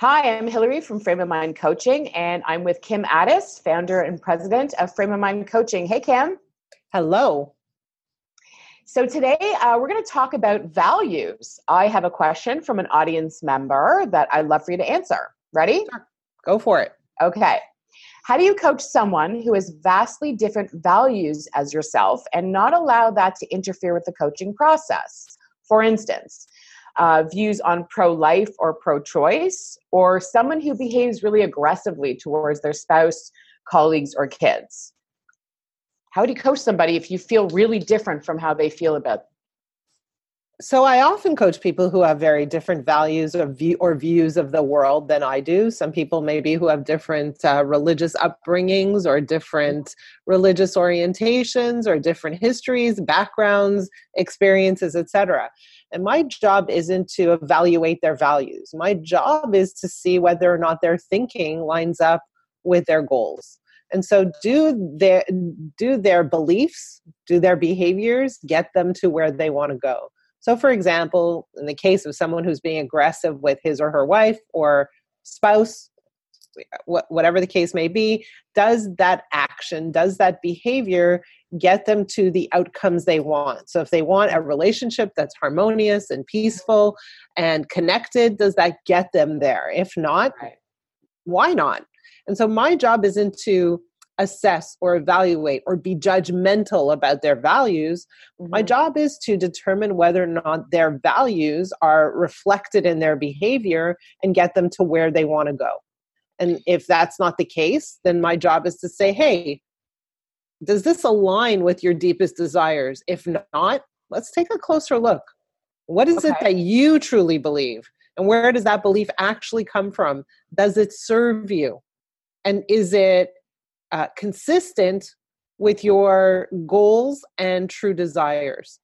Hi, I'm Hilary from Frame of Mind Coaching, and I'm with Kim Ades, founder and president of Frame of Mind Coaching. Hey, Kim. Hello. So, today uh, we're going to talk about values. I have a question from an audience member that I'd love for you to answer. Ready? Sure. Go for it. Okay. How do you coach someone who has vastly different values as yourself and not allow that to interfere with the coaching process? For instance, uh, views on pro life or pro choice, or someone who behaves really aggressively towards their spouse, colleagues, or kids? How do you coach somebody if you feel really different from how they feel about so i often coach people who have very different values or, view, or views of the world than i do. Some people maybe who have different uh, religious upbringings or different religious orientations or different histories backgrounds experiences etc and my job isn't to evaluate their values. My job is to see whether or not their thinking lines up with their goals. And so do their do their beliefs do their behaviors get them to where they want to go so for example in the case of someone who's being aggressive with his or her wife or spouse whatever the case may be does that action does that behavior get them to the outcomes they want? So if they want a relationship that's harmonious and peaceful and connected does that get them there? If not why not? And so my job isn't to assess or evaluate or be judgmental about their values. Mm-hmm. My job is to determine whether or not their values are reflected in their behavior and get them to where they want to go. And if that's not the case, then my job is to say, hey, does this align with your deepest desires? If not, let's take a closer look. What is okay. it that you truly believe? And where does that belief actually come from? Does it serve you? and is it uh, consistent with your goals and true desires.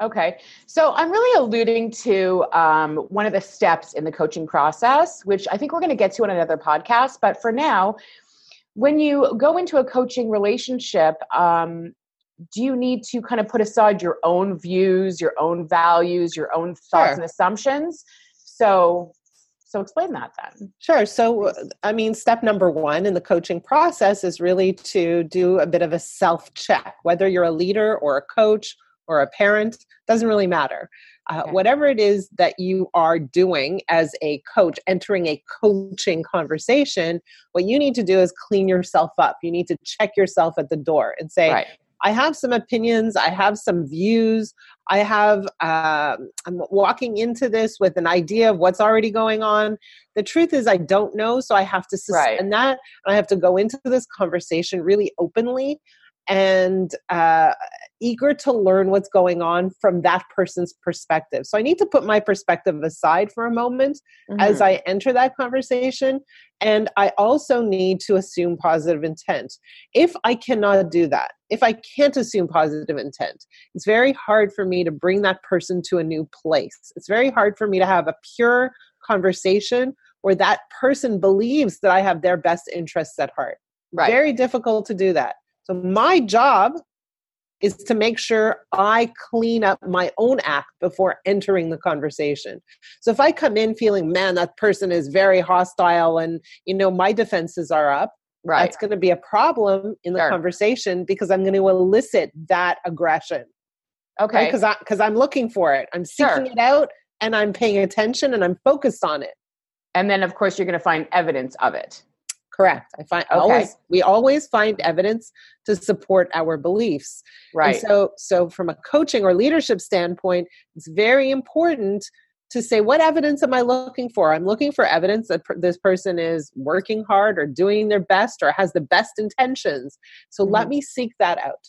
Okay. So i'm really alluding to um, one of the steps in the coaching process which i think we're going to get to in another podcast but for now when you go into a coaching relationship um, do you need to kind of put aside your own views your own values your own thoughts sure. and assumptions? So so explain that then. Sure. So, I mean, step number one in the coaching process is really to do a bit of a self check, whether you're a leader or a coach or a parent, doesn't really matter. Uh, okay. Whatever it is that you are doing as a coach, entering a coaching conversation, what you need to do is clean yourself up. You need to check yourself at the door and say, right. I have some opinions, I have some views, I have, uh, I'm walking into this with an idea of what's already going on. The truth is, I don't know, so I have to suspend right. that. I have to go into this conversation really openly and uh, eager to learn what's going on from that person's perspective. So I need to put my perspective aside for a moment mm-hmm. as I enter that conversation. And I also need to assume positive intent. If I cannot do that, if I can't assume positive intent, it's very hard for me to bring that person to a new place. It's very hard for me to have a pure conversation where that person believes that I have their best interests at heart. Right. Very difficult to do that. So my job is to make sure I clean up my own act before entering the conversation. So if I come in feeling, man, that person is very hostile and you know my defenses are up, right. that's going to be a problem in the sure. conversation because I'm going to elicit that aggression. Okay. Because right? I because I'm looking for it. I'm seeking sure. it out and I'm paying attention and I'm focused on it. And then of course you're going to find evidence of it. Correct. I find okay. always we always find evidence to support our beliefs. Right. And so so from a coaching or leadership standpoint, it's very important to say what evidence am I looking for? I'm looking for evidence that per- this person is working hard or doing their best or has the best intentions. So mm-hmm. let me seek that out.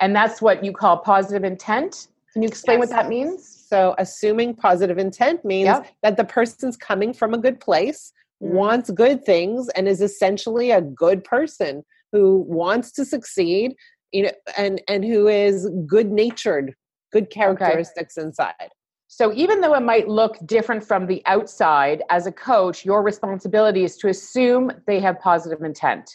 And that's what you call positive intent. Can you explain yes. what that means? So, assuming positive intent means yep. that the person's coming from a good place. Mm-hmm. wants good things and is essentially a good person who wants to succeed you know and and who is good natured good characteristics okay. inside. So even though it might look different from the outside as a coach your responsibility is to assume they have positive intent.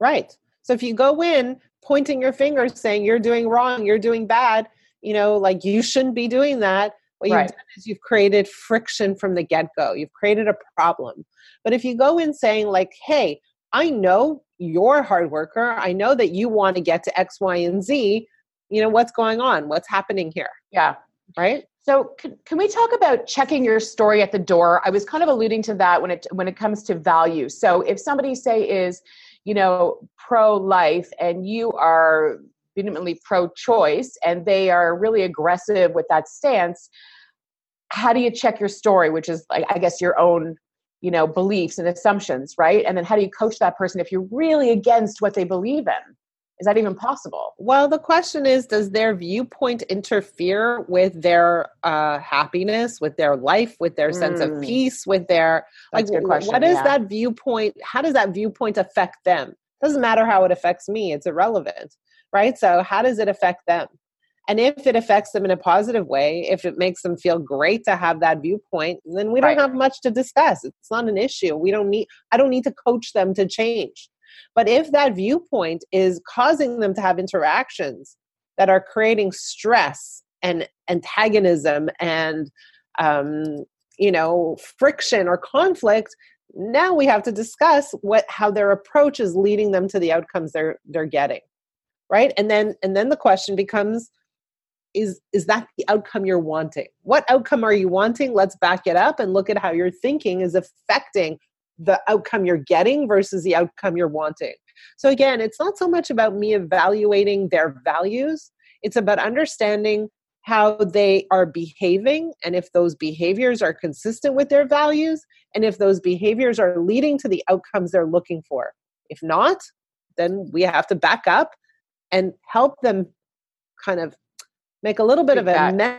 Right. So if you go in pointing your finger saying you're doing wrong you're doing bad you know like you shouldn't be doing that What you've done is you've created friction from the get go. You've created a problem. But if you go in saying, like, hey, I know you're a hard worker. I know that you want to get to X, Y, and Z. You know, what's going on? What's happening here? Yeah. Right. So can, can we talk about checking your story at the door? I was kind of alluding to that when it when it comes to value. So if somebody say is, you know, pro life and you are vehemently pro choice and they are really aggressive with that stance, how do you check your story, which is like I guess your own you know beliefs and assumptions right and then how do you coach that person if you're really against what they believe in is that even possible well the question is does their viewpoint interfere with their uh, happiness with their life with their mm. sense of mm. peace with their That's like question, what is yeah. that viewpoint how does that viewpoint affect them doesn't matter how it affects me it's irrelevant right so how does it affect them and if it affects them in a positive way, if it makes them feel great to have that viewpoint, then we don't right. have much to discuss. It's not an issue. We don't need, I don't need to coach them to change. But if that viewpoint is causing them to have interactions that are creating stress and antagonism and, um, you know, friction or conflict, now we have to discuss what how their approach is leading them to the outcomes they're they're getting right and then and then the question becomes is is that the outcome you're wanting? What outcome are you wanting? Let's back it up and look at how your thinking is affecting the outcome you're getting versus the outcome you're wanting. So again it's not so much about me evaluating their values. It's about understanding how they are behaving and if those behaviors are consistent with their values and if those behaviors are leading to the outcomes they're looking for. If not then we have to back up and help them kind of make a little bit of a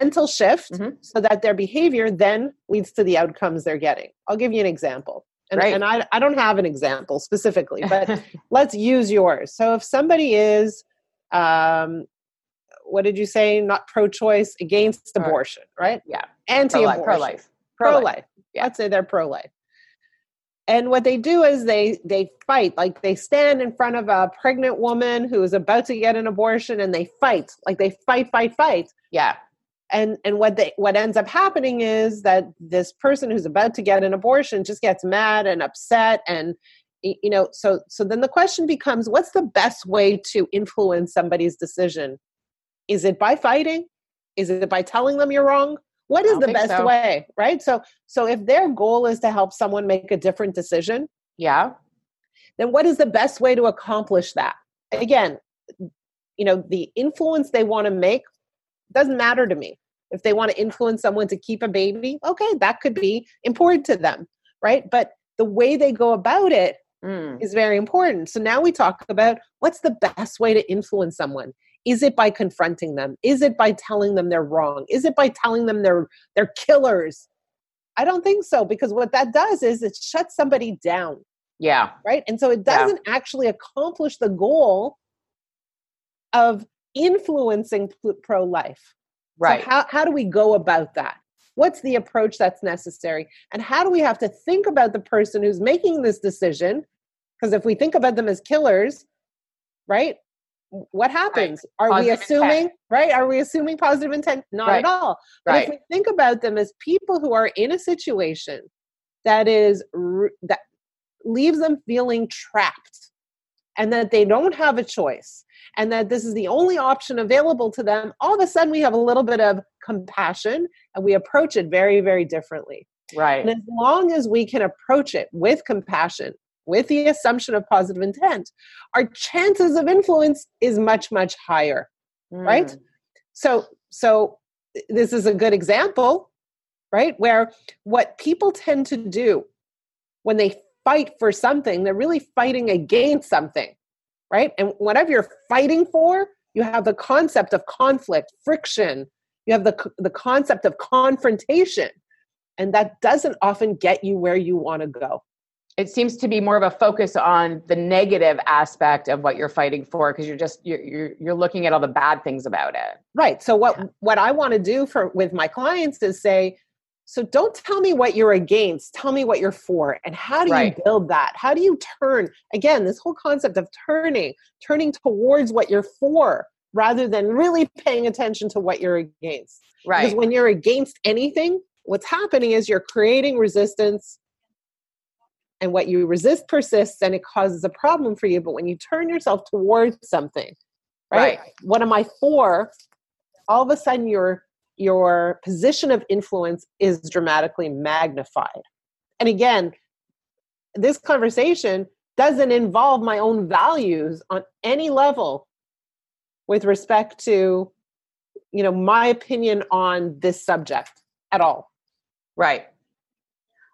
mental shift mm-hmm. so that their behavior then leads to the outcomes they're getting. I'll give you an example. And, right. and I, I don't have an example specifically, but let's use yours. So if somebody is, um, what did you say? Not pro choice, against abortion, right? Yeah. Anti abortion. Pro life. Pro life. Yeah. Let's say they're pro life and what they do is they they fight like they stand in front of a pregnant woman who is about to get an abortion and they fight like they fight fight fight. Yeah. And and what they what ends up happening is that this person who's about to get an abortion just gets mad and upset and you know so so then the question becomes what's the best way to influence somebody's decision? Is it by fighting? Is it by telling them you're wrong what is the best so. way right? So so if their goal is to help someone make a different decision yeah. then what is the best way to accomplish that? Again you know the influence they want to make doesn't matter to me. If they want to influence someone to keep a baby okay that could be important to them right? But the way they go about it mm. is very important. So now we talk about what's the best way to influence someone is it by confronting them? Is it by telling them they're wrong? Is it by telling them they're they're killers? I don't think so because what that does is it shuts somebody down. Yeah. Right? And so it doesn't yeah. actually accomplish the goal of influencing pro life. Right. So how how do we go about that? What's the approach that's necessary? And how do we have to think about the person who's making this decision? Because if we think about them as killers, right? What happens? Right. Are positive we assuming, intent. right? Are we assuming positive intent? Not right. at all. But right. if we think about them as people who are in a situation that is that leaves them feeling trapped and that they don't have a choice and that this is the only option available to them, all of a sudden we have a little bit of compassion and we approach it very, very differently. Right. And as long as we can approach it with compassion, with the assumption of positive intent, our chances of influence is much, much higher. Mm. Right? So, so this is a good example, right? Where what people tend to do when they fight for something, they're really fighting against something, right? And whatever you're fighting for, you have the concept of conflict, friction, you have the, the concept of confrontation, and that doesn't often get you where you want to go it seems to be more of a focus on the negative aspect of what you're fighting for because you're just you're, you're, you're looking at all the bad things about it right so what yeah. what i want to do for with my clients is say so don't tell me what you're against tell me what you're for and how do right. you build that how do you turn again this whole concept of turning turning towards what you're for rather than really paying attention to what you're against. Right. Because when you're against anything, what's happening is you're creating resistance and what you resist persists and it causes a problem for you. But when you turn yourself towards something right, Right. what am i for? All of a sudden your your position of influence is dramatically magnified. And again this conversation doesn't involve my own values on any level with respect to you know my opinion on this subject at all. Right.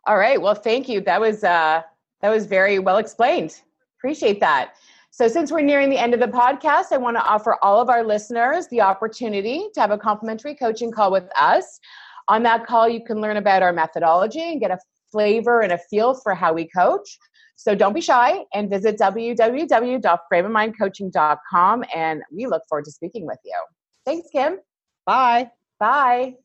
All right. Well, thank you. That was uh that was very well explained. Appreciate that. So since we're nearing the end of the podcast, I want to offer all of our listeners the opportunity to have a complimentary coaching call with us. On that call, you can learn about our methodology and get a flavor and a feel for how we coach. So don't be shy and visit www.frameofmindcoaching.com and we look forward to speaking with you. Thanks, Kim. bye Bye.